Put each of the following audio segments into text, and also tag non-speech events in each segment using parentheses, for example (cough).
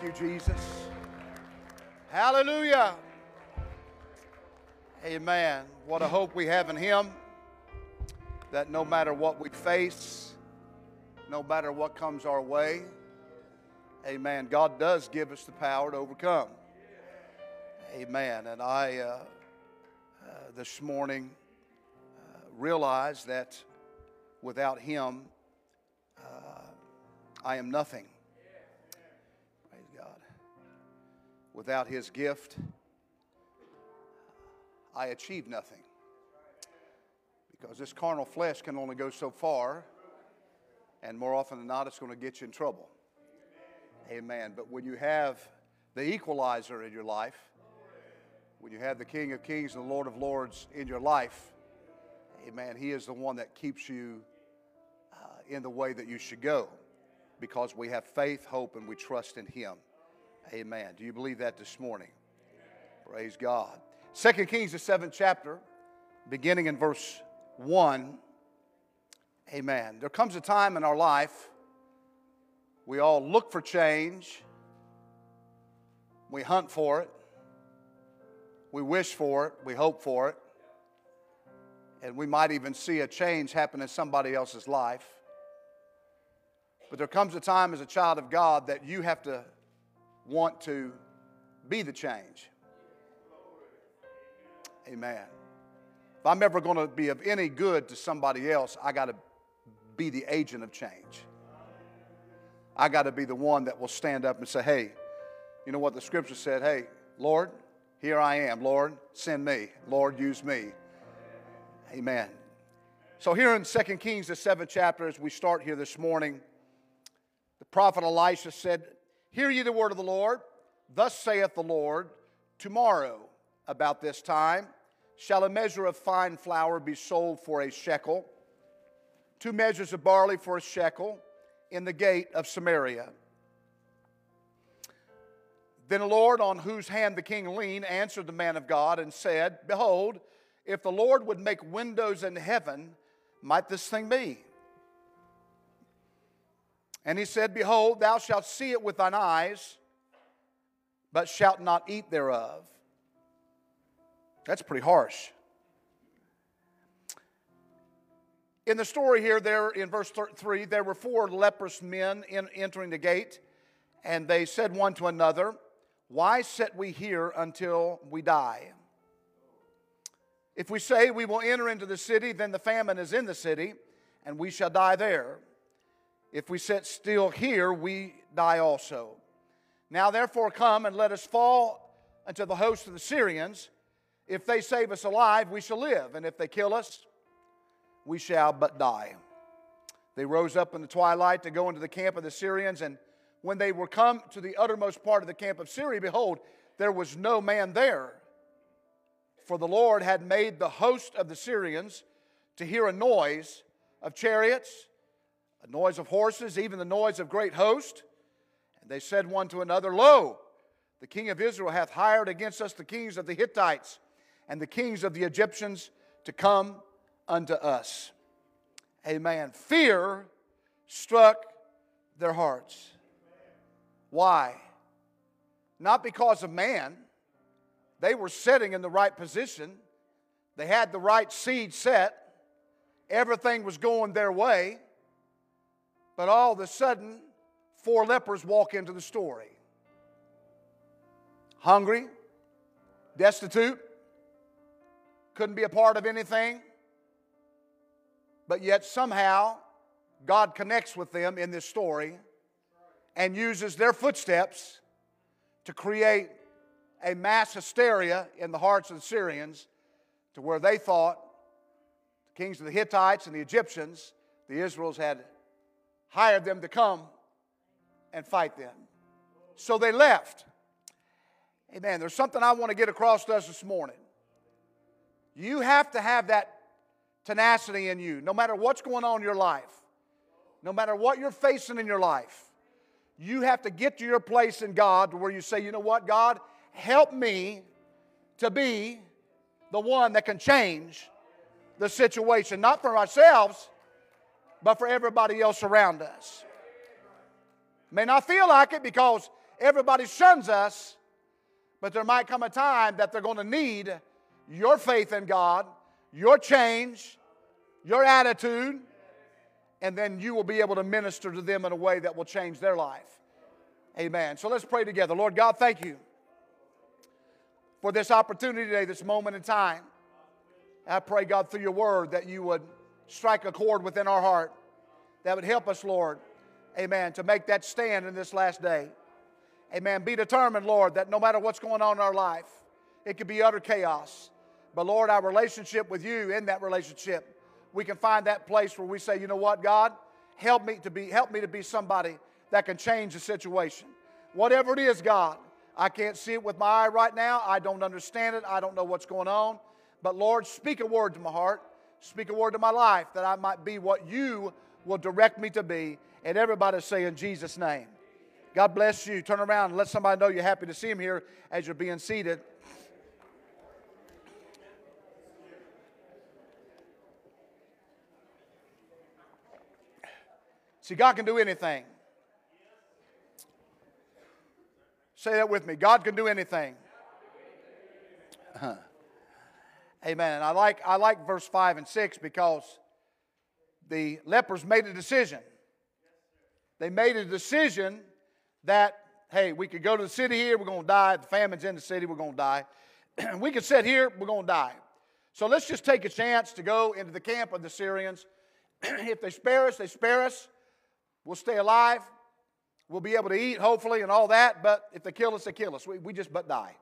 Thank you, Jesus. Hallelujah. Amen. What a hope we have in Him that no matter what we face, no matter what comes our way, amen, God does give us the power to overcome. Amen. And I, uh, uh, this morning, uh, realized that without Him, I am nothing. Without His gift, I achieve nothing. Because this carnal flesh can only go so far, and more often than not, it's going to get you in trouble. Amen. But when you have the equalizer in your life, when you have the King of Kings and the Lord of Lords in your life, amen, He is the one that keeps you uh, in the way that you should go because we have faith, hope, and we trust in Him. Amen. Do you believe that this morning? Praise God. Second Kings, the seventh chapter, beginning in verse 1. Amen. There comes a time in our life we all look for change, we hunt for it, we wish for it, we hope for it, and we might even see a change happen in somebody else's life. But there comes a time as a child of God that you have to want to be the change. Amen. If I'm ever going to be of any good to somebody else, I got to be the agent of change. I got to be the one that will stand up and say, hey, you know what the scripture said? Hey, Lord, here I am. Lord, send me. Lord, use me. Amen. So, here in 2 Kings, the seventh chapter, as we start here this morning, the prophet Elisha said, Hear ye the word of the Lord. Thus saith the Lord, Tomorrow, about this time, shall a measure of fine flour be sold for a shekel, two measures of barley for a shekel, in the gate of Samaria. Then the Lord, on whose hand the king leaned, answered the man of God and said, Behold, if the Lord would make windows in heaven, might this thing be? And he said, Behold, thou shalt see it with thine eyes, but shalt not eat thereof. That's pretty harsh. In the story here, there in verse 3, there were four leprous men in, entering the gate, and they said one to another, Why sit we here until we die? If we say we will enter into the city, then the famine is in the city, and we shall die there. If we sit still here, we die also. Now, therefore, come and let us fall unto the host of the Syrians. If they save us alive, we shall live, and if they kill us, we shall but die. They rose up in the twilight to go into the camp of the Syrians, and when they were come to the uttermost part of the camp of Syria, behold, there was no man there. For the Lord had made the host of the Syrians to hear a noise of chariots a noise of horses, even the noise of great host. And they said one to another, Lo, the king of Israel hath hired against us the kings of the Hittites and the kings of the Egyptians to come unto us. Amen. Fear struck their hearts. Why? Not because of man. They were sitting in the right position. They had the right seed set. Everything was going their way. But all of a sudden, four lepers walk into the story. Hungry, destitute, couldn't be a part of anything, but yet somehow God connects with them in this story and uses their footsteps to create a mass hysteria in the hearts of the Syrians to where they thought the kings of the Hittites and the Egyptians, the Israels had hired them to come and fight them. So they left. Amen. There's something I want to get across to us this morning. You have to have that tenacity in you, no matter what's going on in your life, no matter what you're facing in your life. You have to get to your place in God where you say, you know what, God, help me to be the one that can change the situation, not for ourselves, but for everybody else around us. May not feel like it because everybody shuns us, but there might come a time that they're going to need your faith in God, your change, your attitude, and then you will be able to minister to them in a way that will change their life. Amen. So let's pray together. Lord God, thank you for this opportunity today, this moment in time. I pray, God, through your word that you would strike a chord within our heart that would help us, Lord, amen, to make that stand in this last day. Amen. Be determined, Lord, that no matter what's going on in our life, it could be utter chaos. But Lord, our relationship with you, in that relationship, we can find that place where we say, you know what, God, help me to be, help me to be somebody that can change the situation. Whatever it is, God, I can't see it with my eye right now. I don't understand it. I don't know what's going on. But Lord, speak a word to my heart. Speak a word to my life that I might be what you will direct me to be. And everybody say in Jesus' name. God bless you. Turn around and let somebody know you're happy to see him here as you're being seated. See, God can do anything. Say that with me. God can do anything. Uh-huh. Amen. And I like, I like verse 5 and 6 because the lepers made a decision. They made a decision that, hey, we could go to the city here, we're going to die. The famine's in the city, we're going to die. (clears throat) we could sit here, we're going to die. So let's just take a chance to go into the camp of the Syrians. (clears throat) if they spare us, they spare us. We'll stay alive. We'll be able to eat, hopefully, and all that, but if they kill us, they kill us. We, we just but die.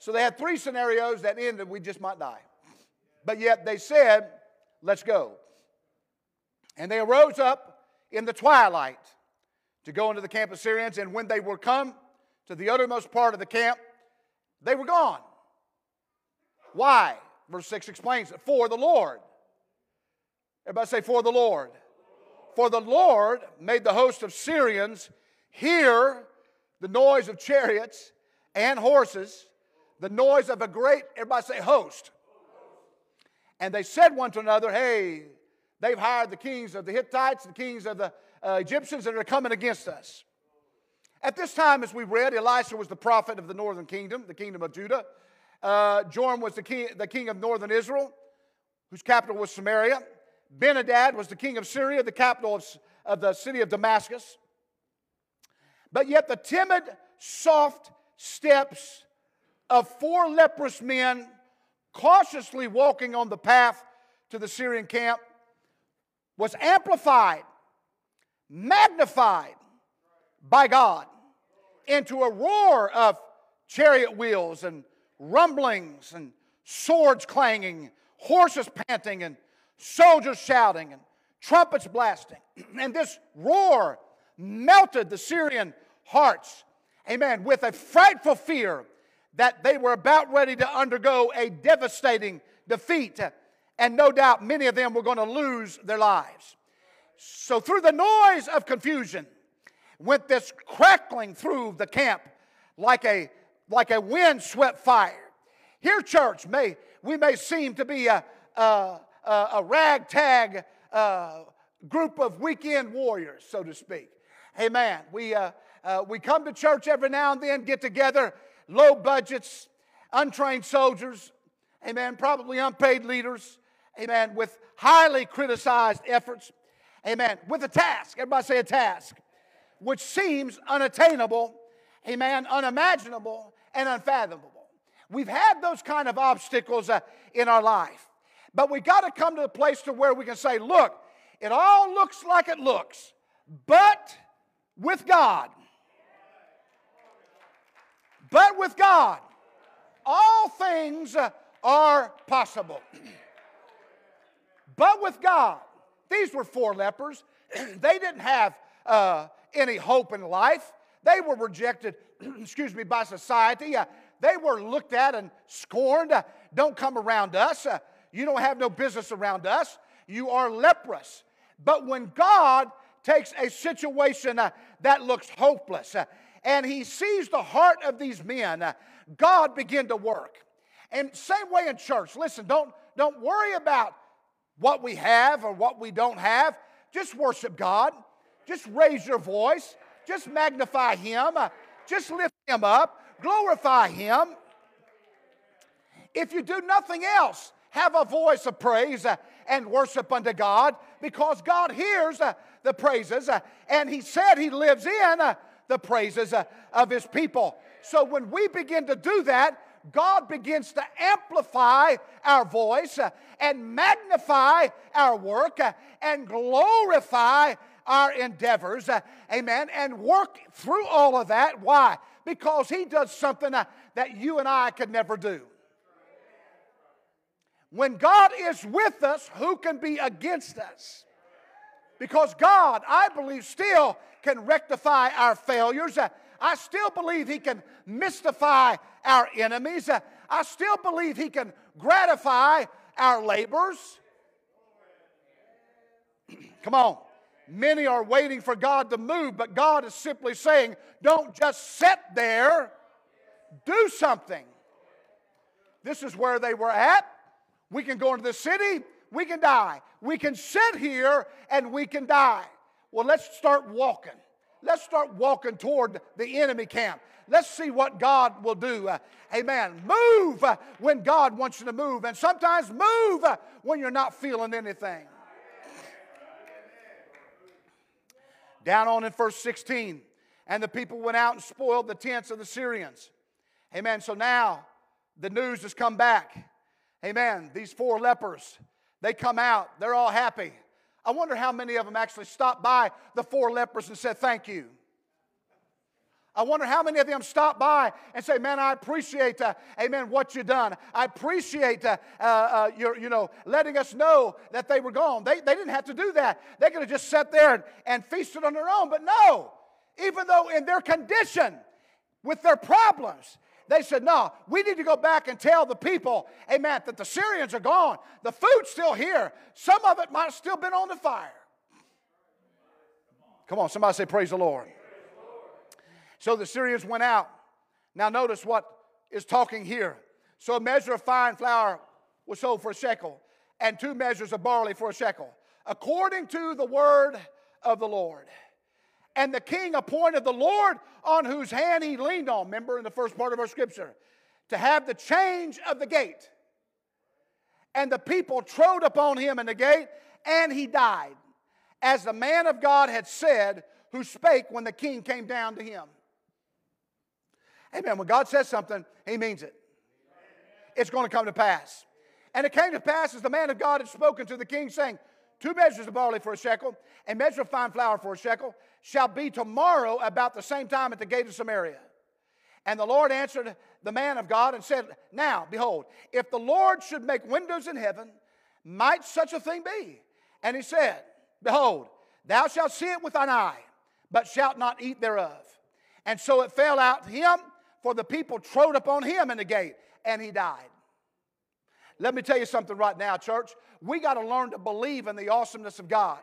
So they had three scenarios that ended, we just might die. But yet they said, let's go. And they arose up in the twilight to go into the camp of Syrians, and when they were come to the uttermost part of the camp, they were gone. Why? Verse 6 explains it. For the Lord. Everybody say, For the Lord. For the Lord made the host of Syrians hear the noise of chariots and horses, the noise of a great, everybody say, host. And they said one to another, Hey, they've hired the kings of the Hittites, the kings of the uh, Egyptians, and they're coming against us. At this time, as we read, Elisha was the prophet of the northern kingdom, the kingdom of Judah. Uh, Joram was the king, the king of northern Israel, whose capital was Samaria. Ben-hadad was the king of Syria, the capital of, of the city of Damascus. But yet, the timid, soft steps of four leprous men cautiously walking on the path to the Syrian camp was amplified, magnified by God into a roar of chariot wheels and rumblings and swords clanging, horses panting, and soldiers shouting and trumpets blasting. (clears throat) And this roar melted the Syrian hearts, amen, with a frightful fear that they were about ready to undergo a devastating defeat. And no doubt many of them were going to lose their lives. So, through the noise of confusion, went this crackling through the camp like a, like a wind swept fire. Here, church, may, we may seem to be a, a, a ragtag uh, group of weekend warriors, so to speak. Amen. We, uh, uh, we come to church every now and then, get together, low budgets, untrained soldiers, amen, probably unpaid leaders, amen, with highly criticized efforts, amen, with a task. Everybody say a task, which seems unattainable, amen, unimaginable, and unfathomable. We've had those kind of obstacles uh, in our life. But we got to come to the place to where we can say, look, it all looks like it looks, but with God. But with God, all things are possible. (clears throat) but with God, these were four lepers. (clears throat) they didn't have uh, any hope in life. They were rejected, (clears throat) excuse me, by society. Uh, they were looked at and scorned. Uh, don't come around us. Uh, you don't have no business around us. You are leprous. But when God takes a situation uh, that looks hopeless uh, and he sees the heart of these men, God begin to work. And same way in church. Listen, don't, don't worry about what we have or what we don't have. Just worship God. Just raise your voice. Just magnify Him. Just lift Him up. Glorify Him. If you do nothing else, have a voice of praise and worship unto God because God hears the praises and He said He lives in the praises uh, of His people. So when we begin to do that, God begins to amplify our voice uh, and magnify our work uh, and glorify our endeavors. Amen. And work through all of that. Why? Because He does something that you and I could never do. When God is with us, who can be against us? Because God, I believe, still can rectify our failures. Uh, I still believe He can mystify our enemies. Uh, I still believe He can gratify our labors. (clears throat) Come on. Many are waiting for God to move, but God is simply saying, don't just sit there, do something. This is where they were at. We can go into the city, we can die. We can sit here and we can die. Well, let's start walking. Let's start walking toward the enemy camp. Let's see what God will do. Uh, amen. Move when God wants you to move, and sometimes move when you're not feeling anything. Down on in verse 16, and the people went out and spoiled the tents of the Syrians. Amen. So now the news has come back. Amen. These four lepers, they come out, they're all happy. I wonder how many of them actually stopped by the four lepers and said, Thank you. I wonder how many of them stopped by and say, "Man, I appreciate, uh, Amen, what you done. I appreciate, uh, uh, uh, your, you know, letting us know that they were gone. They, they didn't have to do that. They could have just sat there and, and feasted on their own. But no, even though in their condition, with their problems, they said, No, we need to go back and tell the people, amen, that the Syrians are gone. The food's still here. Some of it might have still been on the fire. Come on, somebody say, Praise the Lord. So the Syrians went out. Now, notice what is talking here. So a measure of fine flour was sold for a shekel, and two measures of barley for a shekel, according to the word of the Lord. And the king appointed the Lord on whose hand he leaned on, remember in the first part of our scripture, to have the change of the gate. And the people trode upon him in the gate, and he died, as the man of God had said, who spake when the king came down to him. Amen. When God says something, he means it. It's going to come to pass. And it came to pass as the man of God had spoken to the king, saying, Two measures of barley for a shekel, a measure of fine flour for a shekel, shall be tomorrow about the same time at the gate of Samaria. And the Lord answered the man of God and said, Now, behold, if the Lord should make windows in heaven, might such a thing be? And he said, Behold, thou shalt see it with thine eye, but shalt not eat thereof. And so it fell out to him, for the people trode upon him in the gate, and he died. Let me tell you something right now, church. We got to learn to believe in the awesomeness of God.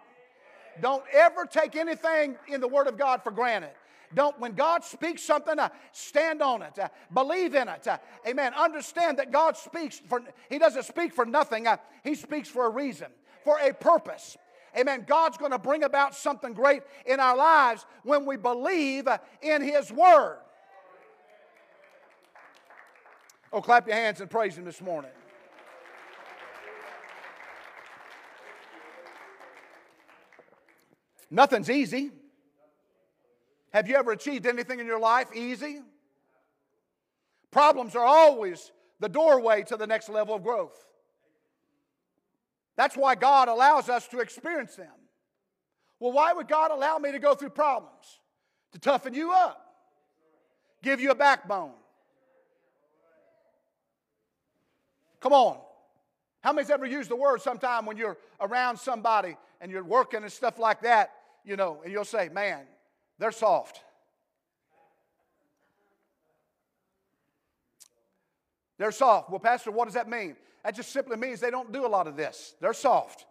Don't ever take anything in the Word of God for granted. Don't, when God speaks something, uh, stand on it. Uh, believe in it. Uh, amen. Understand that God speaks for, He doesn't speak for nothing. Uh, he speaks for a reason, for a purpose. Amen. God's going to bring about something great in our lives when we believe uh, in His Word. Oh, clap your hands and praise Him this morning. Nothing's easy. Have you ever achieved anything in your life easy? Problems are always the doorway to the next level of growth. That's why God allows us to experience them. Well, why would God allow me to go through problems? To toughen you up, give you a backbone. Come on. How many's ever used the word sometime when you're around somebody and you're working and stuff like that, you know, and you'll say, man, they're soft. They're soft. Well, Pastor, what does that mean? That just simply means they don't do a lot of this. They're soft.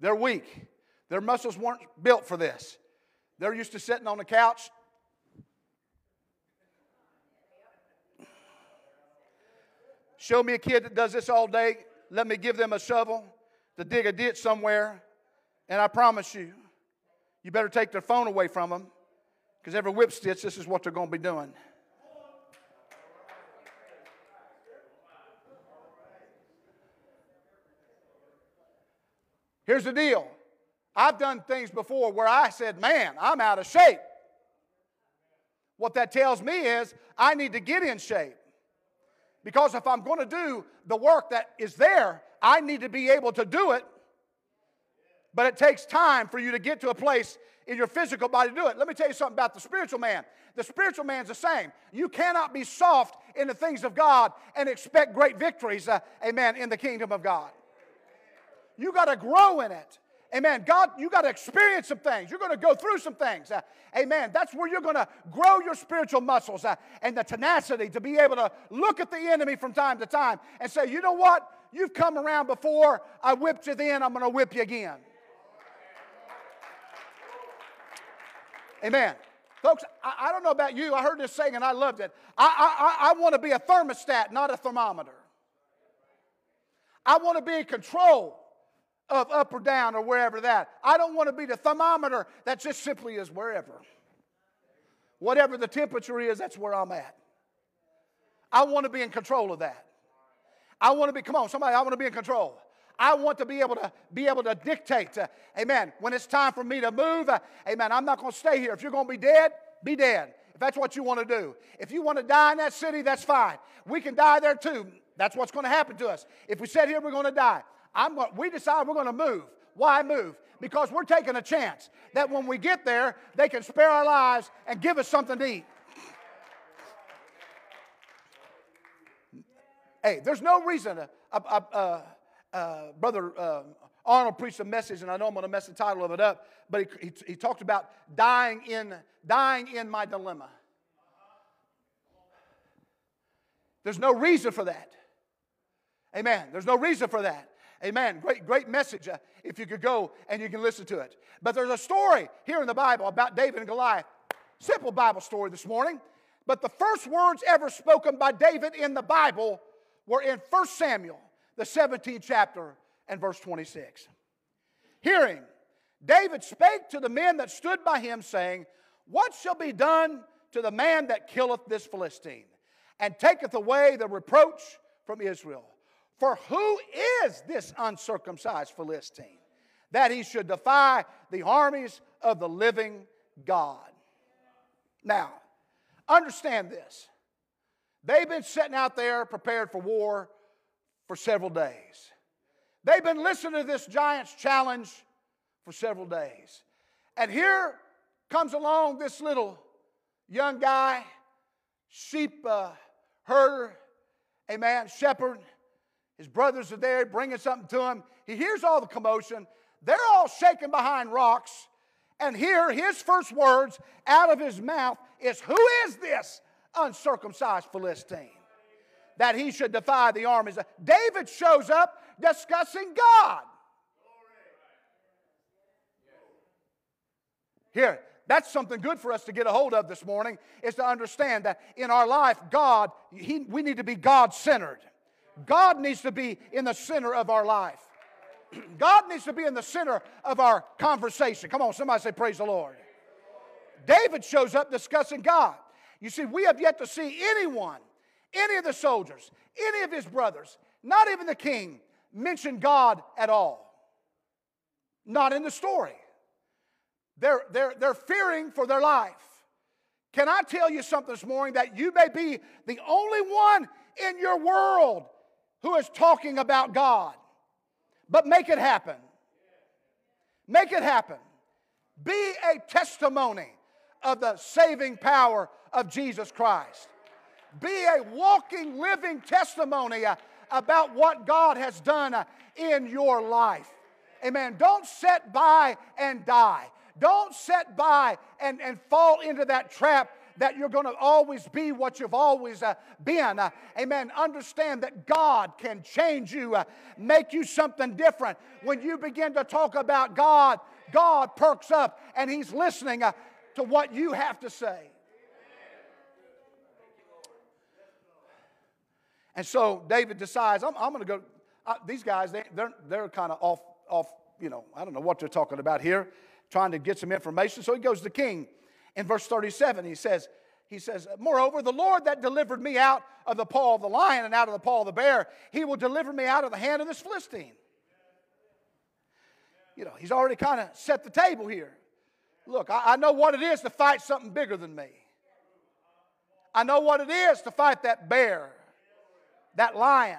They're weak. Their muscles weren't built for this. They're used to sitting on the couch. Show me a kid that does this all day. Let me give them a shovel to dig a ditch somewhere, and I promise you, you better take their phone away from them because every whip stitch, this is what they're going to be doing. Here's the deal I've done things before where I said, Man, I'm out of shape. What that tells me is I need to get in shape. Because if I'm going to do the work that is there, I need to be able to do it. But it takes time for you to get to a place in your physical body to do it. Let me tell you something about the spiritual man. The spiritual man's the same. You cannot be soft in the things of God and expect great victories, uh, amen, in the kingdom of God. You got to grow in it. Amen. God, you got to experience some things. You're going to go through some things. Uh, amen. That's where you're going to grow your spiritual muscles uh, and the tenacity to be able to look at the enemy from time to time and say, you know what? You've come around before. I whipped you then. I'm going to whip you again. Amen. Folks, I, I, don't know about you. I heard this saying and I loved it. I, I, I want to be a thermostat, not a thermometer. I want to be in control of up or down or wherever that. I don't want to be the thermometer that just simply is wherever. Whatever the temperature is, that's where I'm at. I want to be in control of that. I want to be, come on, somebody, I want to be in control. I want to be able to be able to dictate. Uh, amen. When it's time for me to move, uh, amen. I'm not going to stay here. If you're going to be dead, be dead. If that's what you want to do. If you want to die in that city, that's fine. We can die there too. That's what's going to happen to us. If we sit here, we're going to die. I'm, we decide we're going to move. Why move? Because we're taking a chance that when we get there, they can spare our lives and give us something to eat. Hey, there's no reason. Uh, uh, uh Brother uh, Arnold preached a message, and I know I'm going to mess the title of it up, but he, he, he talked about dying in, dying in my dilemma. There's no reason for that. Amen. There's no reason for that. Amen. Great, great message uh, if you could go and you can listen to it. But there's a story here in the Bible about David and Goliath. Simple Bible story this morning. But the first words ever spoken by David in the Bible were in 1 Samuel, the 17th chapter, and verse 26. Hearing, David spake to the men that stood by him, saying, What shall be done to the man that killeth this Philistine, and taketh away the reproach from Israel? For who is this uncircumcised Philistine that he should defy the armies of the living God? Now, understand this. They've been sitting out there prepared for war for several days. They've been listening to this giant's challenge for several days. And here comes along this little young guy, sheep uh, herder, a man, shepherd, his brothers are there bringing something to him. He hears all the commotion. They're all shaking behind rocks. And here, his first words out of his mouth is Who is this uncircumcised Philistine? That he should defy the armies. David shows up discussing God. Here, that's something good for us to get a hold of this morning is to understand that in our life, God, he, we need to be God centered. God needs to be in the center of our life. (clears throat) God needs to be in the center of our conversation. Come on, somebody say, Praise the Lord. David shows up discussing God. You see, we have yet to see anyone, any of the soldiers, any of his brothers, not even the king, mention God at all. Not in the story. They're, they're, they're fearing for their life. Can I tell you something this morning that you may be the only one in your world who is talking about God. But make it happen. Make it happen. Be a testimony of the saving power of Jesus Christ. Be a walking, living testimony uh, about what God has done uh, in your life. Amen. Don't sit by and die. Don't sit by and, and fall into that trap that you're going to always be what you've always uh, been. Uh, amen. Understand that God can change you, uh, make you something different. When you begin to talk about God, God perks up and He's listening uh, to what you have to say. And so David decides, I'm, I'm going to go. Uh, these guys, they, they're, they're kind of off, off, you know, I don't know what they're talking about here, trying to get some information. So he goes to the king. In verse 37, he says, he says, Moreover, the Lord that delivered me out of the paw of the lion and out of the paw of the bear, he will deliver me out of the hand of this Philistine. You know, he's already kind of set the table here. Look, I, I know what it is to fight something bigger than me. I know what it is to fight that bear, that lion.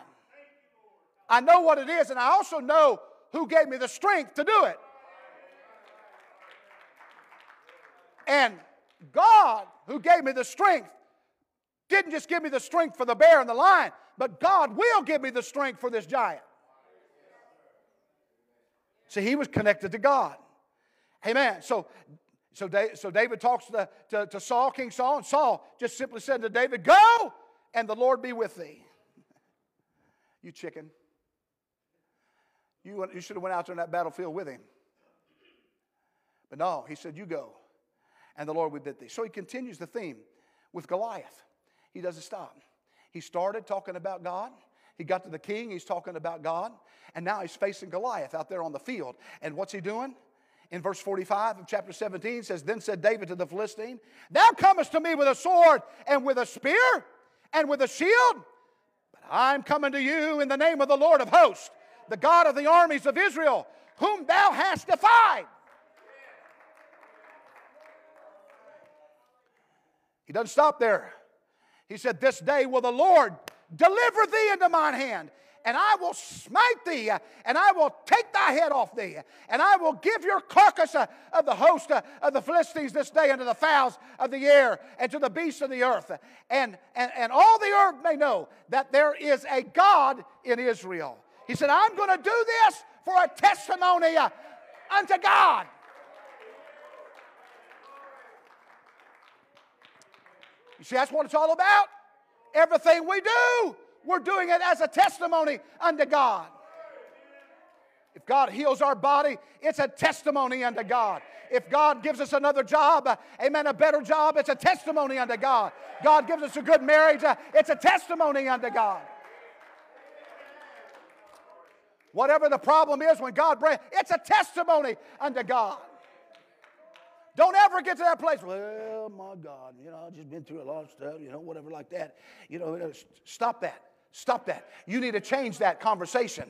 I know what it is, and I also know who gave me the strength to do it. And God, who gave me the strength, didn't just give me the strength for the bear and the lion, but God will give me the strength for this giant. See, he was connected to God. Amen. So, so, so David talks to, to, to Saul, King Saul, and Saul just simply said to David, Go, and the Lord be with thee. You chicken. You, you should have went out there in that battlefield with him. But no, he said, You go, and the Lord be with thee. So he continues the theme with Goliath. He doesn't stop. He started talking about God. He got to the king, he's talking about God. And now he's facing Goliath out there on the field. And what's he doing? In verse 45 of chapter 17 says, Then said David to the Philistine, Thou comest to me with a sword and with a spear and with a shield, but I'm coming to you in the name of the Lord of hosts, the God of the armies of Israel, whom thou hast defied. He doesn't stop there. He said, This day will the Lord deliver thee into mine hand, and I will smite thee, and I will take thy head off thee, and I will give your carcass uh, of the host uh, of the Philistines this day unto the fowls of the air and to the beasts of the earth. And, and, and all the earth may know that there is a God in Israel. He said, I'm going to do this for a testimony uh, unto God. You see, that's what it's all about. Everything we do, we're doing it as a testimony unto God. If God heals our body, it's a testimony unto God. If God gives us another job, amen, a better job, it's a testimony unto God. God gives us a good marriage, it's a testimony unto God. Whatever the problem is when God brings, it's a testimony unto God. Don't ever get to that place. Well, my God, you know, I've just been through a lot of stuff, you know, whatever like that. You know, stop that. Stop that. You need to change that conversation.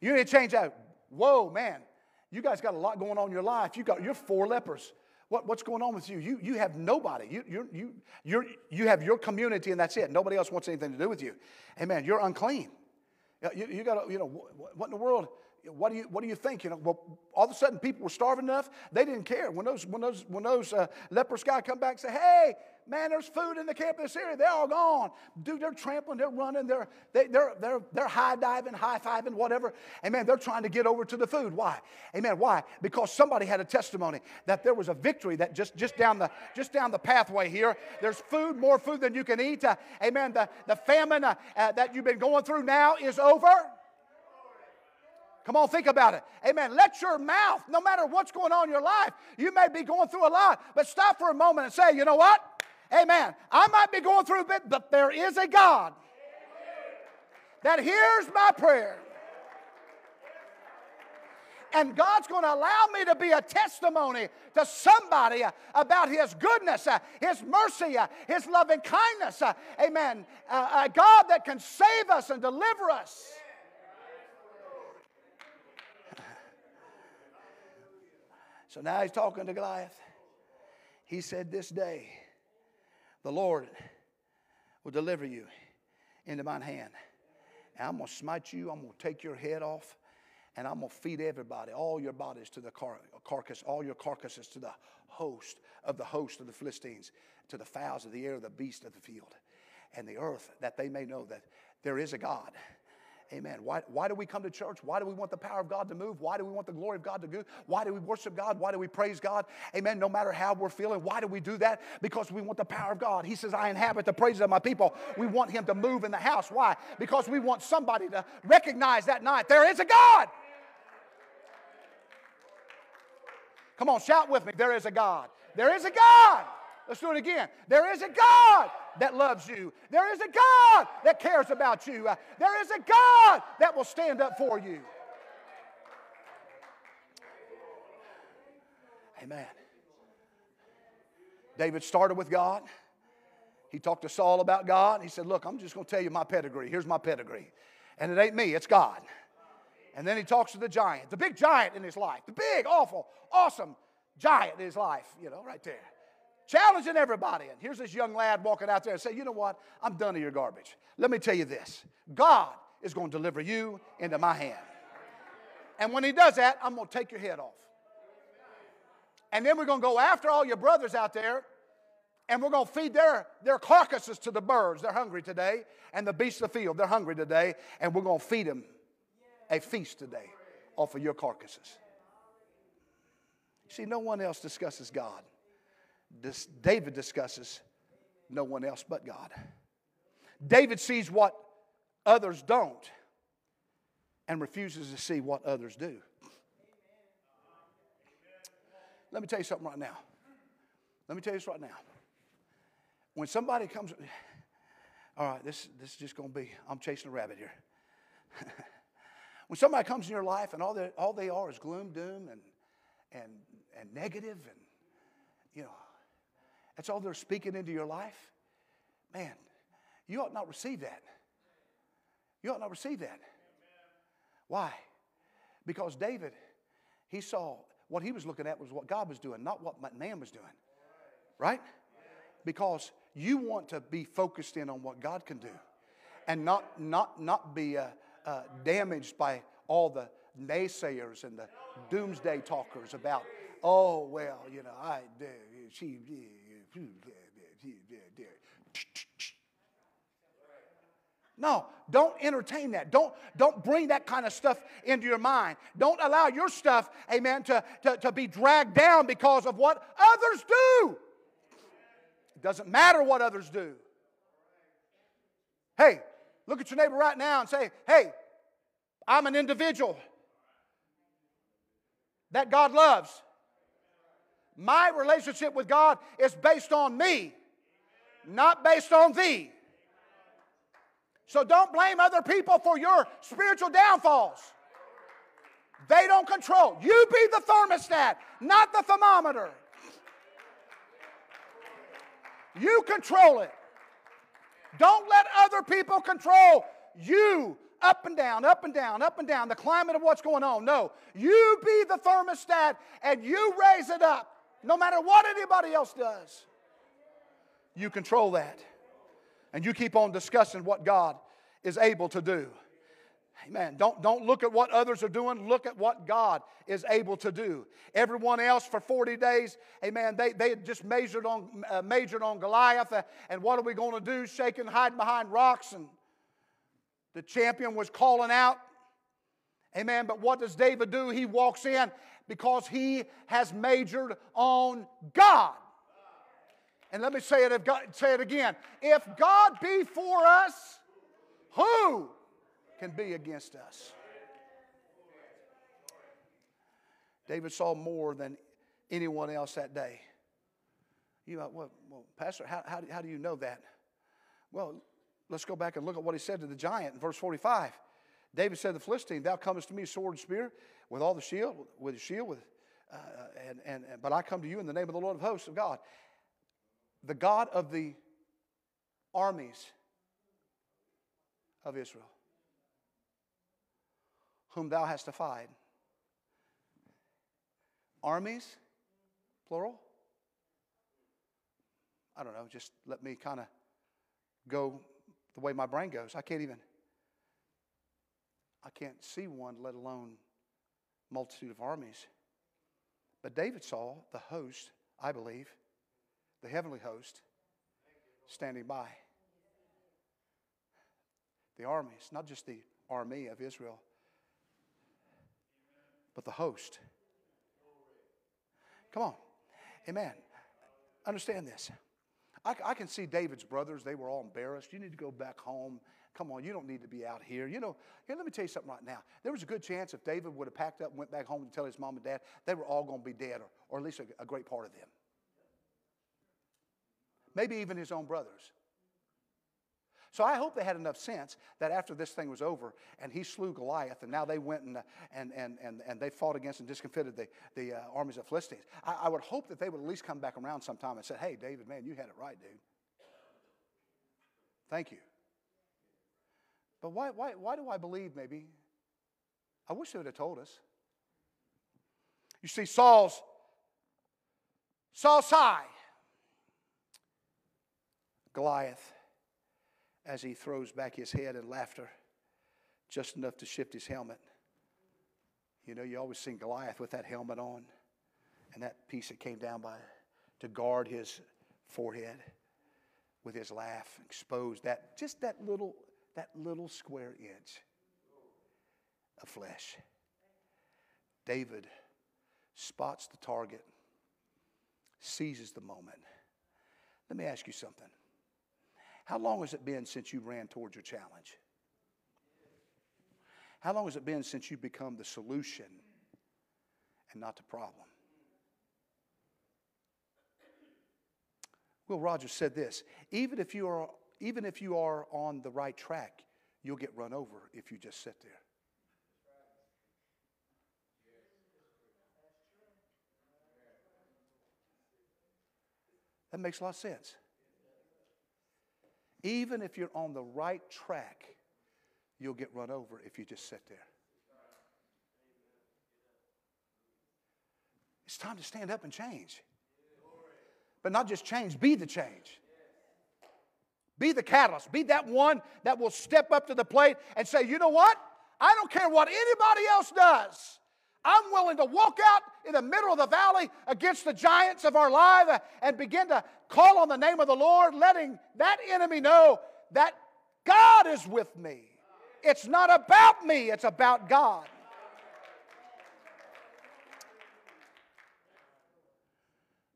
You need to change that. Whoa, man, you guys got a lot going on in your life. You got you're four lepers. What, what's going on with you? You, you have nobody. You, you, you, you you have your community and that's it. Nobody else wants anything to do with you. Amen. You're unclean. Uh, you, you got to, you know, what in the world? What do you what do you think? You know, well, all of a sudden people were starving enough they didn't care when those when those when those uh, leprous guy come back and say, "Hey, man, there's food in the camp of this area. They're all gone. Dude, they're trampling, they're running, they're they, they're they're they're high diving, high fiving, whatever. Amen. They're trying to get over to the food. Why? Amen. Why? Because somebody had a testimony that there was a victory that just just down the just down the pathway here. There's food, more food than you can eat. Uh, amen. The the famine uh, uh that you've been going through now is over. Come on, think about it. Amen. Let your mouth, no matter what's going on in your life, you may be going through a lot, but stop for a moment and say, you know what? Amen. I might be going through a bit, but there is a God that hears my prayer. And God's going to allow me to be a testimony to somebody about His goodness, His mercy, His loving kindness. Amen. A God that can save us and deliver us. So now he's talking to Goliath. He said, This day the Lord will deliver you into mine hand. And I'm going to smite you, I'm going to take your head off, and I'm going to feed everybody, all your bodies to the car- carcass, all your carcasses to the host of the host of the Philistines, to the fowls of the air, the beasts of the field, and the earth, that they may know that there is a God Amen. Why, why do we come to church? Why do we want the power of God to move? Why do we want the glory of God to go? Why do we worship God? Why do we praise God? Amen. No matter how we're feeling, why do we do that? Because we want the power of God. He says, I inhabit the praises of my people. We want Him to move in the house. Why? Because we want somebody to recognize that night there is a God. Come on, shout with me. There is a God. There is a God. Let's do it again. There is a God that loves you. There is a God that cares about you. Uh, there is a God that will stand up for you. Amen. David started with God. He talked to Saul about God. He said, Look, I'm just going to tell you my pedigree. Here's my pedigree. And it ain't me, it's God. And then he talks to the giant, the big giant in his life, the big, awful, awesome giant in his life, you know, right there challenging everybody. And here's this young lad walking out there and say, you know what? I'm done with your garbage. Let me tell you this God is going to deliver you into my hand. And when he does that, I'm going to take your head off. And then we're going to go after all your brothers out there and we're going to feed their, their carcasses to the birds. They're hungry today. And the beasts of the field, they're hungry today. And we're going to feed them a feast today off of your carcasses. See, no one else discusses God this, David discusses no one else but God. David sees what others don't and refuses to see what others do. Let me tell you something right now. Let me tell you this right now. When somebody comes, all right, this, this is just going to be, I'm chasing a rabbit here. (laughs) when somebody comes in your life and all they, all they are is gloom, doom, and, and, and negative, and, you know, that's all they're speaking into your life. Man, you ought not receive that. You ought not receive that. Why? Because David, he saw what he was looking at was what God was doing, not what man was doing. Right? Because you want to be focused in on what God can do and not, not, not be uh, uh, damaged by all the naysayers and the doomsday talkers about, oh, well, you know, I do. She, no, don't entertain that. Don't, don't bring that kind of stuff into your mind. Don't allow your stuff, amen, to, to, to be dragged down because of what others do. It doesn't matter what others do. Hey, look at your neighbor right now and say, hey, I'm an individual that God loves. My relationship with God is based on me not based on thee. So don't blame other people for your spiritual downfalls. They don't control. You be the thermostat, not the thermometer. You control it. Don't let other people control you up and down, up and down, up and down, the climate of what's going on. No, you be the thermostat and you raise it up no matter what anybody else does you control that. And you keep on discussing what God is able to do. Amen. Don't, don't look at what others are doing. Look at what God is able to do. Everyone else for 40 days, amen, they, they just measured on, uh, majored on Goliath. Uh, and what are we going to do? Shaking, hiding behind rocks. And the champion was calling out. Amen. But what does David do? He walks in because he has majored on God. And let me say it, say it again. If God be for us, who can be against us? David saw more than anyone else that day. You know, well, well Pastor, how, how, how do you know that? Well, let's go back and look at what he said to the giant in verse 45. David said to the Philistine, Thou comest to me sword and spear, with all the shield, with the shield, with, uh, and, and, but I come to you in the name of the Lord of hosts of God the God of the armies of Israel, whom thou hast defied. Armies, plural? I don't know, just let me kind of go the way my brain goes. I can't even, I can't see one, let alone multitude of armies. But David saw the host, I believe, the heavenly host standing by. The armies, not just the army of Israel, but the host. Come on. Amen. Understand this. I, I, can see David's brothers, they were all embarrassed. You need to go back home. Come on, you don't need to be out here. You know, here, let me tell you something right now. There was a good chance if David would have packed up and went back home to tell his mom and dad, they were all going to be dead, or, or at least a, a great part of them. Maybe even his own brothers. So I hope they had enough sense that after this thing was over and he slew Goliath and now they went and, and, and, and, and they fought against and discomfited the, the uh, armies of Philistines, I, I would hope that they would at least come back around sometime and say, hey, David, man, you had it right, dude. Thank you. But why, why, why do I believe maybe? I wish they would have told us. You see, Saul's Saul's high. Goliath as he throws back his head in laughter, just enough to shift his helmet. You know, you always seen Goliath with that helmet on and that piece that came down by to guard his forehead with his laugh, exposed that just that little that little square inch of flesh. David spots the target, seizes the moment. Let me ask you something. How long has it been since you ran towards your challenge? How long has it been since you become the solution and not the problem? Will Rogers said this even if you are even if you are on the right track, you'll get run over if you just sit there. That makes a lot of sense. Even if you're on the right track, you'll get run over if you just sit there. It's time to stand up and change. But not just change, be the change. Be the catalyst. Be that one that will step up to the plate and say, you know what? I don't care what anybody else does. I'm willing to walk out in the middle of the valley against the giants of our life and begin to call on the name of the Lord, letting that enemy know that God is with me. It's not about me, it's about God.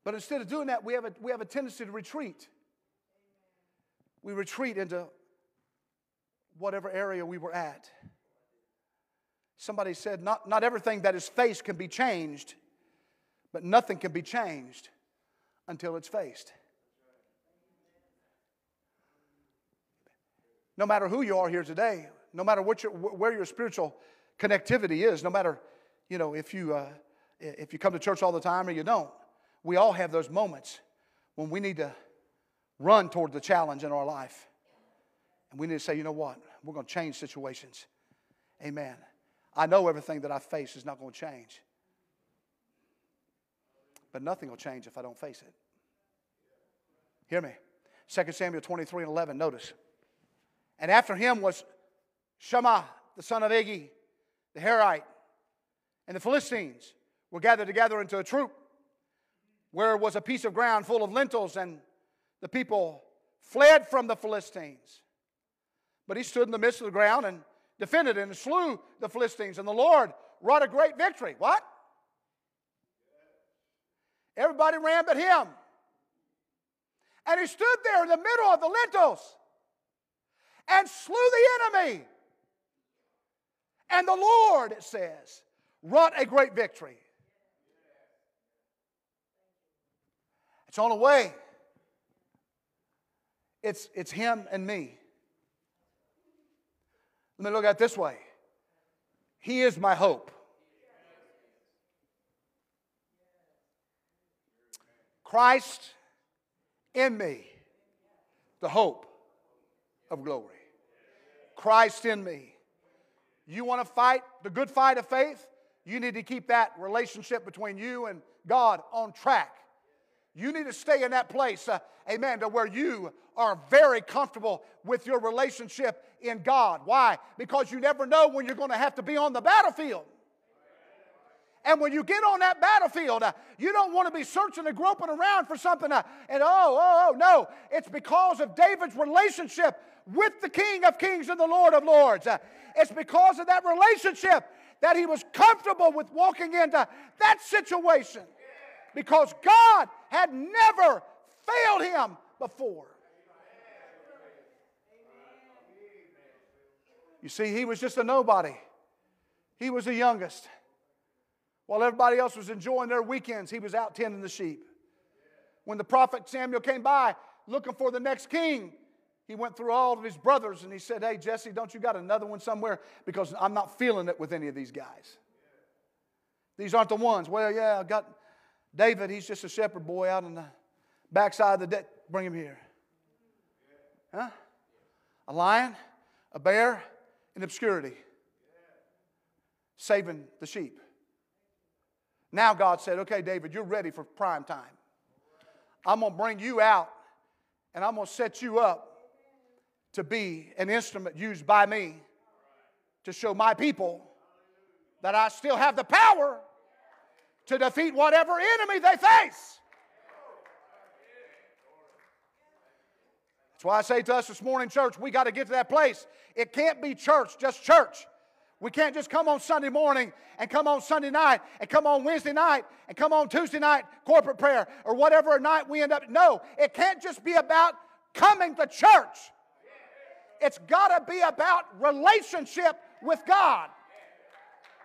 But instead of doing that, we have a, we have a tendency to retreat. We retreat into whatever area we were at. Somebody said, not, not everything that is faced can be changed, but nothing can be changed until it's faced. No matter who you are here today, no matter what your, where your spiritual connectivity is, no matter you know if you uh, if you come to church all the time or you don't, we all have those moments when we need to run toward the challenge in our life, and we need to say, you know what, we're going to change situations. Amen. I know everything that I face is not going to change. But nothing will change if I don't face it. Hear me. 2 Samuel 23 and 11, notice. And after him was Shammah, the son of Agee, the Harite, and the Philistines were gathered together into a troop where was a piece of ground full of lentils, and the people fled from the Philistines. But he stood in the midst of the ground and defended and slew the Philistines, and the Lord wrought a great victory. What? Everybody ran but him. And he stood there in the middle of the lentils and slew the enemy. And the Lord, it says, wrought a great victory. It's on the way. It's, it's him and me. Let me look at it this way He is my hope. Christ in me, the hope of glory. Christ in me. You want to fight the good fight of faith? You need to keep that relationship between you and God on track. You need to stay in that place, uh, amen, to where you are very comfortable with your relationship in God. Why? Because you never know when you're going to have to be on the battlefield. And when you get on that battlefield, uh, you don't want to be searching and groping around for something. Uh, and oh, oh, oh, no. It's because of David's relationship with the King of Kings and the Lord of Lords. Uh, it's because of that relationship that he was comfortable with walking into that situation because God had never failed him before. You see, he was just a nobody. He was the youngest. While everybody else was enjoying their weekends, he was out tending the sheep. When the prophet Samuel came by looking for the next king, he went through all of his brothers and he said, Hey, Jesse, don't you got another one somewhere? Because I'm not feeling it with any of these guys. These aren't the ones. Well, yeah, I got David. He's just a shepherd boy out on the backside of the deck. Bring him here. Huh? A lion, a bear, in obscurity, saving the sheep. Now God said, Okay, David, you're ready for prime time. I'm going to bring you out and I'm going to set you up to be an instrument used by me to show my people that I still have the power to defeat whatever enemy they face. That's why I say to us this morning, church, we got to get to that place. It can't be church, just church. We can't just come on Sunday morning and come on Sunday night and come on Wednesday night and come on Tuesday night corporate prayer or whatever night we end up. No, it can't just be about coming to church. It's got to be about relationship with God.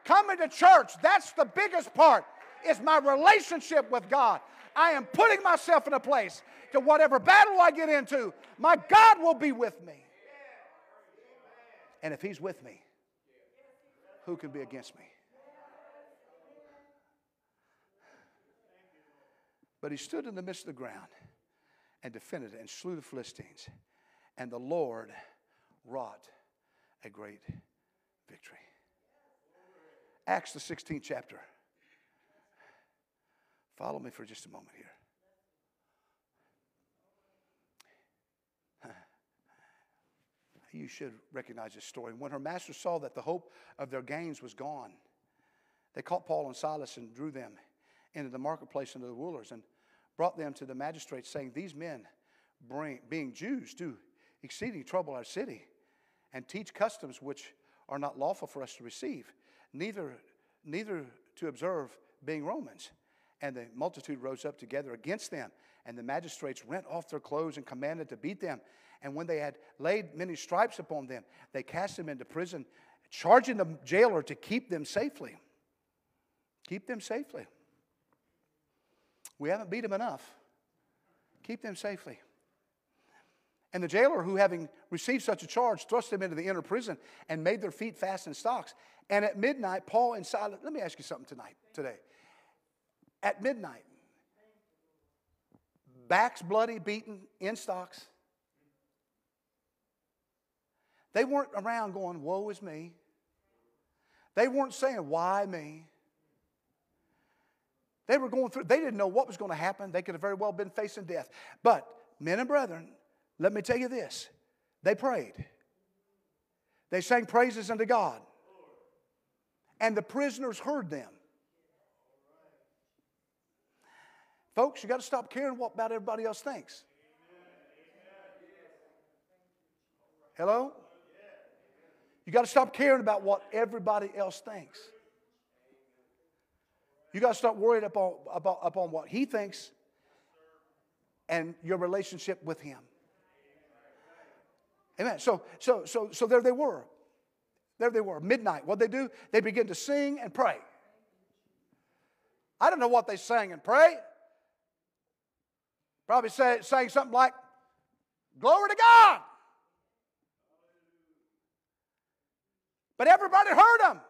Coming to church, that's the biggest part, is my relationship with God. I am putting myself in a place to whatever battle I get into, my God will be with me. And if He's with me, who can be against me? But he stood in the midst of the ground and defended and slew the Philistines. And the Lord wrought a great victory. Acts, the 16th chapter. Follow me for just a moment here. (laughs) You should recognize this story. When her master saw that the hope of their gains was gone, they caught Paul and Silas and drew them into the marketplace into the rulers and brought them to the magistrates, saying, These men, bring, being Jews, do exceeding trouble our city and teach customs which are not lawful for us to receive, neither, neither to observe, being Romans. And the multitude rose up together against them, and the magistrates rent off their clothes and commanded to beat them. And when they had laid many stripes upon them, they cast them into prison, charging the jailer to keep them safely. Keep them safely. We haven't beat them enough. Keep them safely. And the jailer, who having received such a charge, thrust them into the inner prison and made their feet fast in stocks. And at midnight, Paul and Silas, let me ask you something tonight, today. At midnight, backs bloody, beaten, in stocks. They weren't around going, Woe is me. They weren't saying, Why me? They were going through, they didn't know what was going to happen. They could have very well been facing death. But, men and brethren, let me tell you this they prayed, they sang praises unto God, and the prisoners heard them. Folks, you got to stop caring what about everybody else thinks. Hello? You got to stop caring about what everybody else thinks. You got to start worrying upon, about, upon what he thinks and your relationship with him. Amen. So, so, so, so there they were. There they were. Midnight. What they do? They begin to sing and pray. I don't know what they sang and pray. Probably say, saying something like, Glory to God. But everybody heard them.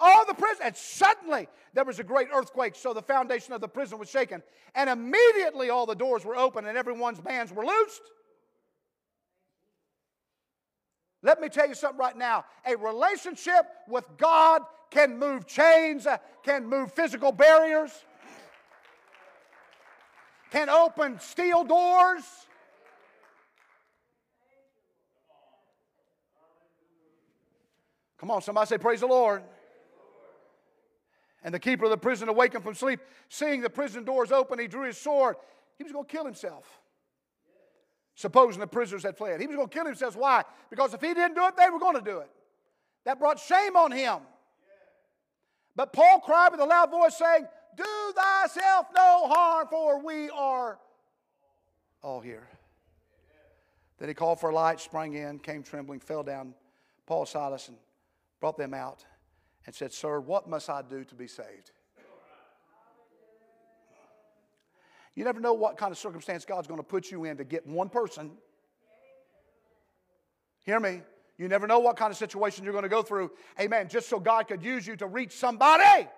All the prison, and suddenly there was a great earthquake, so the foundation of the prison was shaken. And immediately all the doors were open and everyone's bands were loosed. Let me tell you something right now. A relationship with God can move chains, can move physical barriers, can open steel doors. Come on, somebody say, Praise the Lord. And the keeper of the prison awakened from sleep, seeing the prison doors open, he drew his sword. He was going to kill himself. Supposing the prisoners had fled. He was going to kill himself. Why? Because if he didn't do it, they were going to do it. That brought shame on him. But Paul cried with a loud voice, saying, Do thyself no harm, for we are all here. Then he called for a light, sprang in, came trembling, fell down, Paul, Silas, and brought them out and said, Sir, what must I do to be saved? You never know what kind of circumstance God's going to put you in to get one person. Hear me. You never know what kind of situation you're going to go through. Amen. Just so God could use you to reach somebody.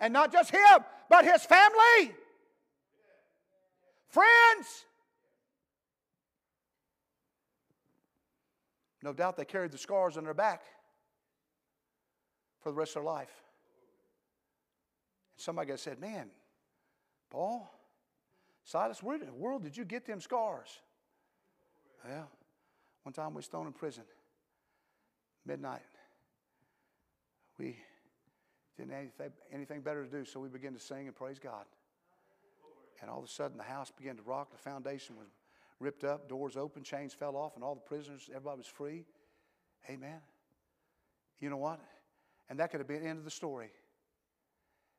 And not just him, but his family. Friends. No doubt they carried the scars on their back for the rest of their life. Somebody said, Man, Paul, Silas, where in the world did you get them scars? Well, one time we stoned in prison, midnight. We didn't anything, anything better to do, so we began to sing and praise God. And all of a sudden, the house began to rock. The foundation was ripped up, doors open, chains fell off, and all the prisoners, everybody was free. Amen. You know what? And that could have been the end of the story.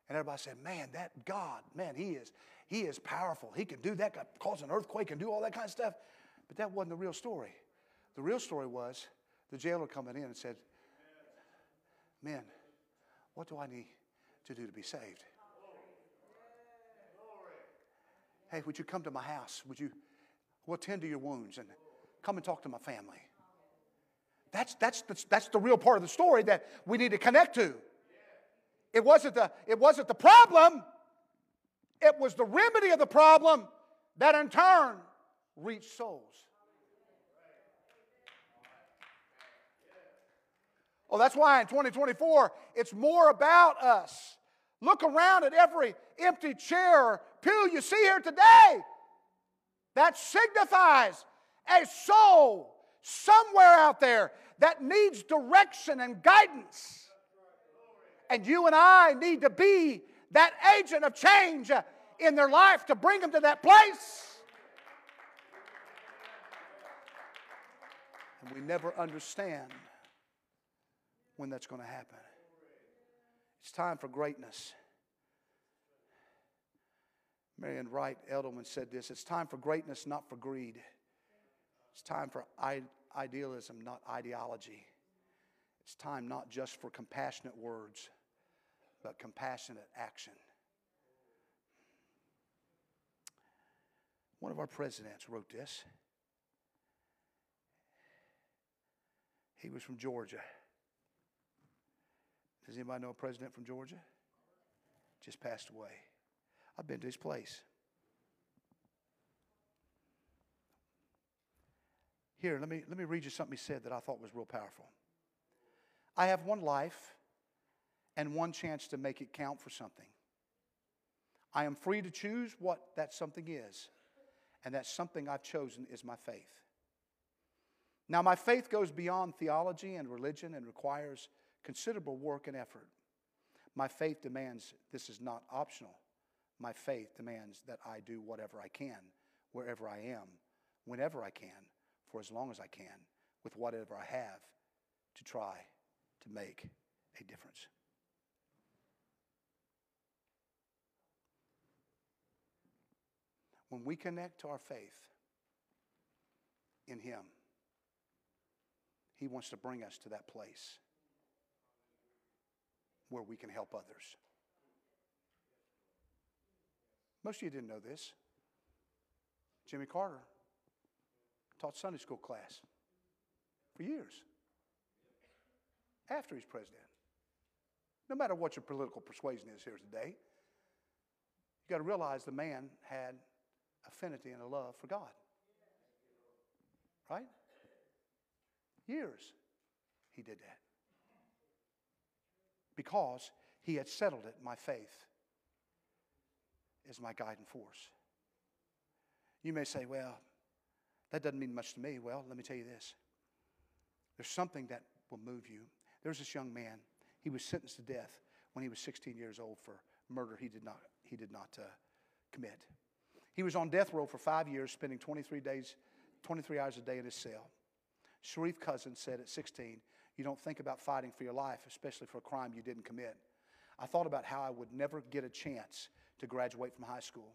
And everybody said, Man, that God, man, He is, He is powerful. He can do that, cause an earthquake and do all that kind of stuff. But that wasn't the real story. The real story was the jailer coming in and said, Men, what do I need to do to be saved? Hey, would you come to my house? Would you we'll tend to your wounds and come and talk to my family? That's, that's, that's the real part of the story that we need to connect to. It wasn't, the, it wasn't the problem, it was the remedy of the problem that in turn reached souls. Oh, that's why in 2024, it's more about us. Look around at every empty chair or pew you see here today. That signifies a soul somewhere out there that needs direction and guidance. And you and I need to be that agent of change uh, in their life to bring them to that place. And we never understand when that's going to happen. It's time for greatness. Marian Wright Edelman said this it's time for greatness, not for greed. It's time for idealism, not ideology. It's time not just for compassionate words, but compassionate action. One of our presidents wrote this. He was from Georgia. Does anybody know a president from Georgia? Just passed away. I've been to his place. Here, let me, let me read you something he said that I thought was real powerful. I have one life and one chance to make it count for something. I am free to choose what that something is, and that something I've chosen is my faith. Now, my faith goes beyond theology and religion and requires considerable work and effort. My faith demands this is not optional. My faith demands that I do whatever I can, wherever I am, whenever I can, for as long as I can, with whatever I have, to try to make a difference. When we connect to our faith in Him, He wants to bring us to that place where we can help others. Most of you didn't know this. Jimmy Carter taught Sunday school class for years after he's president. No matter what your political persuasion is here today, you got to realize the man had affinity and a love for God. Right? Years he did that. Because he had settled it, my faith is my guiding force. You may say, well, that doesn't mean much to me. Well, let me tell you this there's something that will move you. There's this young man, he was sentenced to death when he was 16 years old for murder he did not, he did not uh, commit. He was on death row for five years, spending 23 days, 23 hours a day in his cell. Shareef Cousin said at 16, You don't think about fighting for your life, especially for a crime you didn't commit. I thought about how I would never get a chance to graduate from high school.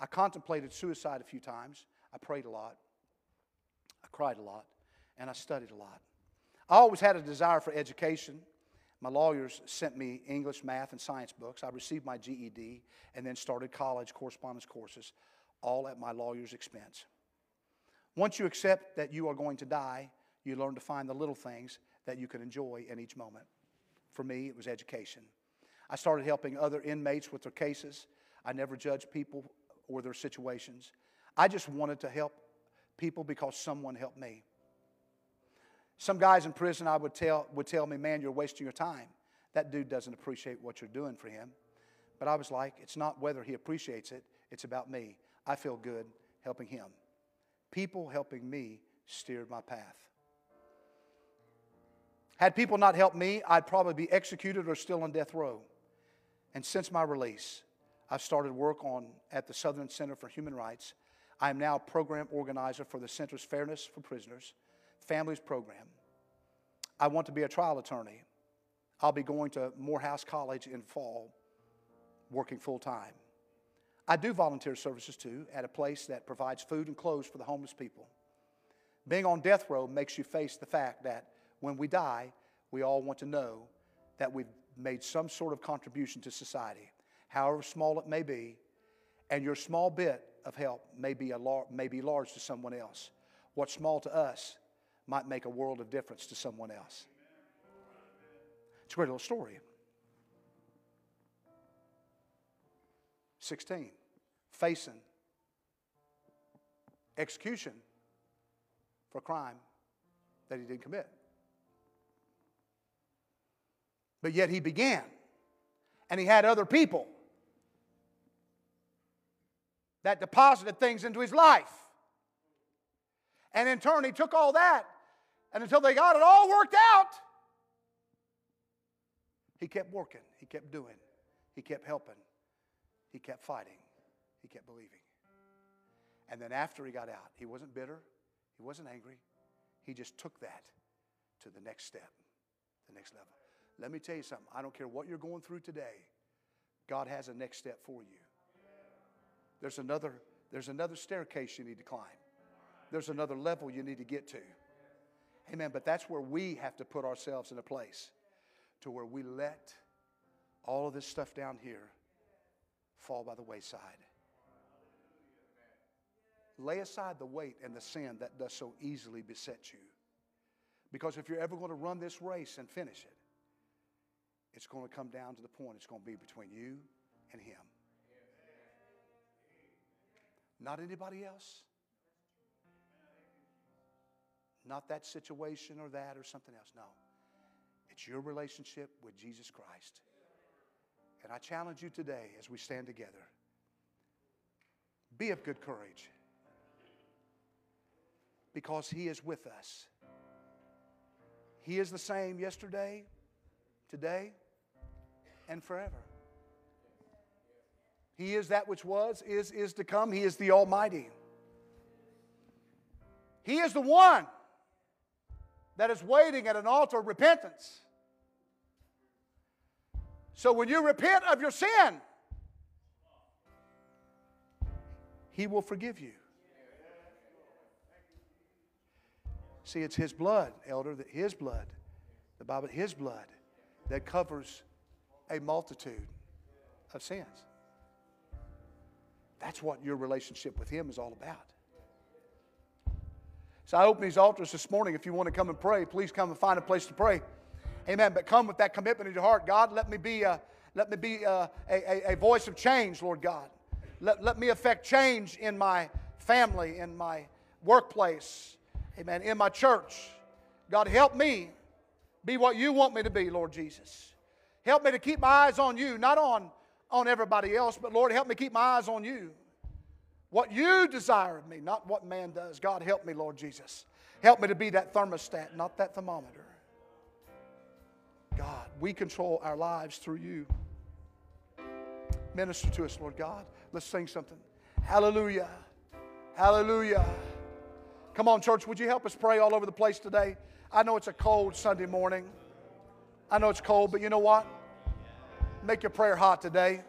I contemplated suicide a few times. I prayed a lot. I cried a lot. And I studied a lot. I always had a desire for education. My lawyers sent me English, math, and science books. I received my GED and then started college correspondence courses, all at my lawyer's expense. Once you accept that you are going to die, you learn to find the little things that you can enjoy in each moment. For me, it was education. I started helping other inmates with their cases. I never judged people or their situations. I just wanted to help people because someone helped me. Some guys in prison I would tell would tell me, "Man, you're wasting your time. That dude doesn't appreciate what you're doing for him." But I was like, "It's not whether he appreciates it, it's about me. I feel good helping him." People helping me steered my path. Had people not helped me, I'd probably be executed or still on death row. And since my release, I've started work on at the Southern Center for Human Rights. I am now program organizer for the Center's Fairness for Prisoners Families program. I want to be a trial attorney. I'll be going to Morehouse College in fall, working full time. I do volunteer services too at a place that provides food and clothes for the homeless people. Being on death row makes you face the fact that when we die, we all want to know that we've made some sort of contribution to society, however small it may be, and your small bit of help may be, a lar- may be large to someone else. What's small to us might make a world of difference to someone else. It's a great little story. 16, facing execution for a crime that he didn't commit. But yet he began, and he had other people that deposited things into his life. And in turn, he took all that, and until they got it all worked out, he kept working, he kept doing, he kept helping. He kept fighting, he kept believing. And then after he got out, he wasn't bitter, he wasn't angry. He just took that to the next step, the next level. Let me tell you something. I don't care what you're going through today. God has a next step for you. There's another, there's another staircase you need to climb. There's another level you need to get to. Amen. But that's where we have to put ourselves in a place to where we let all of this stuff down here fall by the wayside. Lay aside the weight and the sin that does so easily beset you. Because if you're ever going to run this race and finish it, it's going to come down to the point it's going to be between you and Him. Not anybody else. Not that situation or that or something else. No. It's your relationship with Jesus Christ. And I challenge you today as we stand together be of good courage because He is with us. He is the same yesterday, today, and forever. He is that which was, is, is to come. He is the Almighty. He is the one that is waiting at an altar of repentance. So when you repent of your sin, He will forgive you. See, it's His blood, elder, that His blood, the Bible, His blood, that covers a multitude of sins. That's what your relationship with Him is all about. So I open these altars this morning. If you want to come and pray, please come and find a place to pray. Amen. But come with that commitment in your heart. God, let me be a, let me be a, a, a voice of change, Lord God. Let, let me affect change in my family, in my workplace, amen, in my church. God, help me be what you want me to be, Lord Jesus. Help me to keep my eyes on you, not on, on everybody else, but Lord, help me keep my eyes on you. What you desire of me, not what man does. God, help me, Lord Jesus. Help me to be that thermostat, not that thermometer. God, we control our lives through you. Minister to us, Lord God. Let's sing something. Hallelujah. Hallelujah. Come on, church, would you help us pray all over the place today? I know it's a cold Sunday morning. I know it's cold, but you know what? Make your prayer hot today.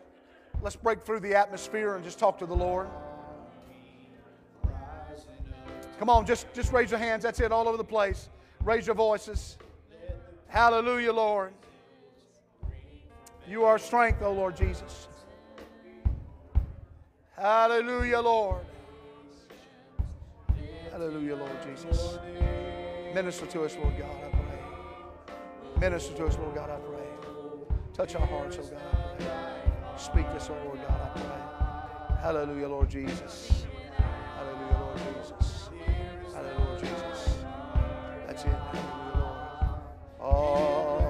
Let's break through the atmosphere and just talk to the Lord. Come on, just, just raise your hands. That's it, all over the place. Raise your voices. Hallelujah, Lord. You are strength, O Lord Jesus. Hallelujah, Lord. Hallelujah, Lord Jesus. Minister to us, Lord God. Minister to us, Lord God, I pray. Touch our hearts, oh God. Speak this, oh Lord God, I pray. Hallelujah, Lord Jesus. Hallelujah, Lord Jesus. Hallelujah, Lord Jesus. That's it. Hallelujah, Lord. Oh.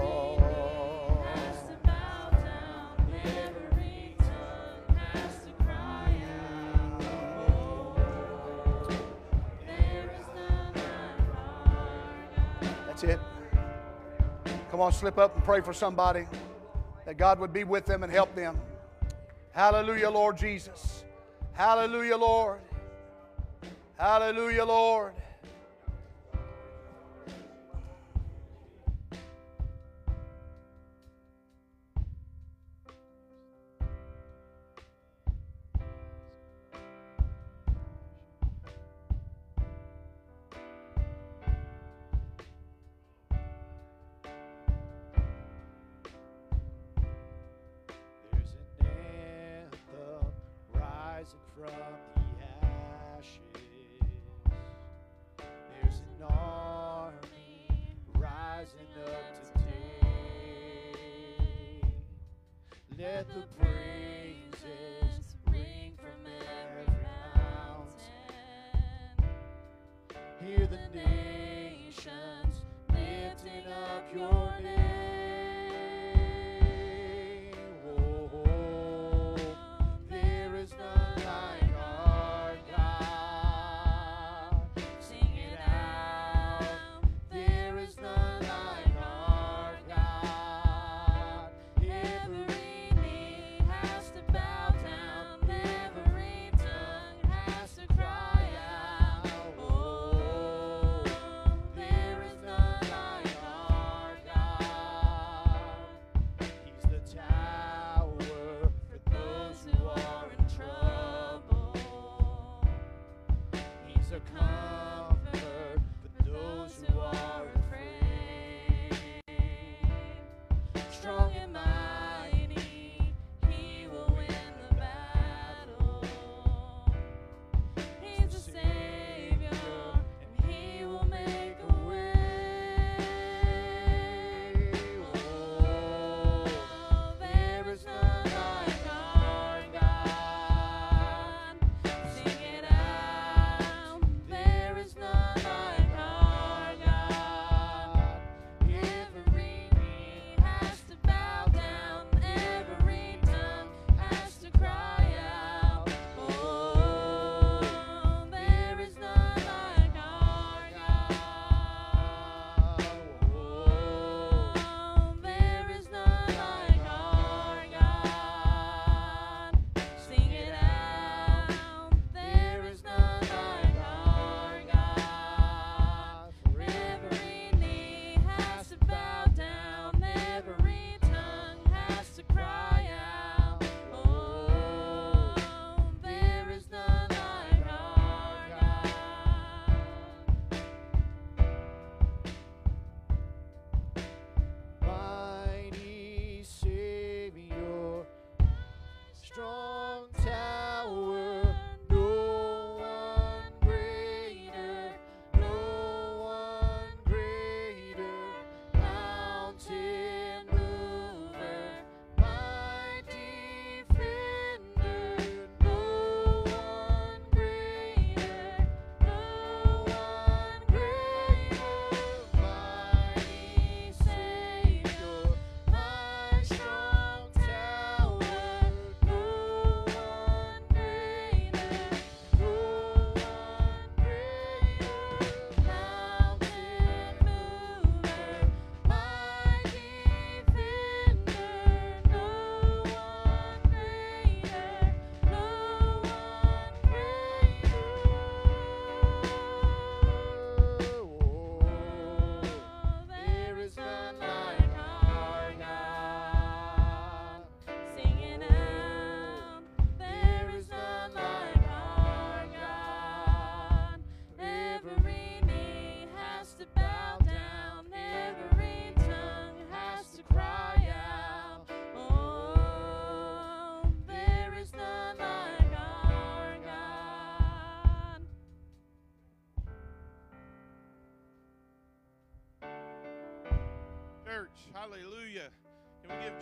That's it. Come on, slip up and pray for somebody that God would be with them and help them. Hallelujah, Lord Jesus. Hallelujah, Lord. Hallelujah, Lord.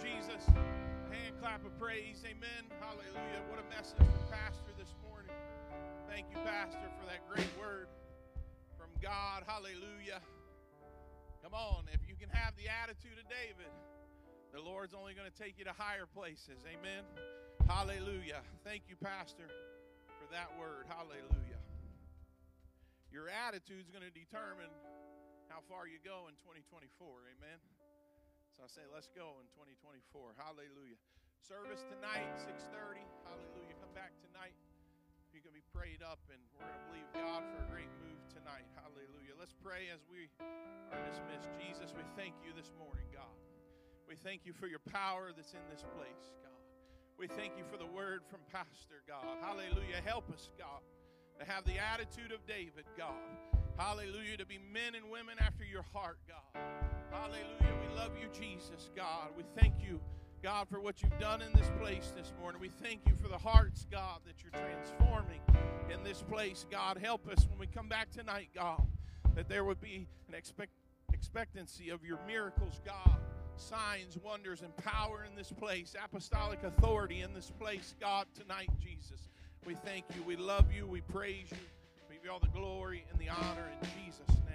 Jesus hand clap of praise? Amen. Hallelujah. What a message from Pastor this morning. Thank you, Pastor, for that great word from God. Hallelujah. Come on, if you can have the attitude of David, the Lord's only going to take you to higher places. Amen. Hallelujah. Thank you, Pastor, for that word. Hallelujah. Your attitude is going to determine how far you go in 2024. Amen. I say, let's go in 2024. Hallelujah. Service tonight, 6:30. Hallelujah. Come back tonight. You can be prayed up, and we're going to believe God for a great move tonight. Hallelujah. Let's pray as we are dismissed. Jesus, we thank you this morning, God. We thank you for your power that's in this place, God. We thank you for the word from Pastor, God. Hallelujah. Help us, God, to have the attitude of David, God. Hallelujah. To be men and women after your heart, God. Hallelujah. We love you, Jesus, God. We thank you, God, for what you've done in this place this morning. We thank you for the hearts, God, that you're transforming in this place, God. Help us when we come back tonight, God, that there would be an expect, expectancy of your miracles, God signs, wonders, and power in this place, apostolic authority in this place, God, tonight, Jesus. We thank you. We love you. We praise you. Give you all the glory and the honor in Jesus' name.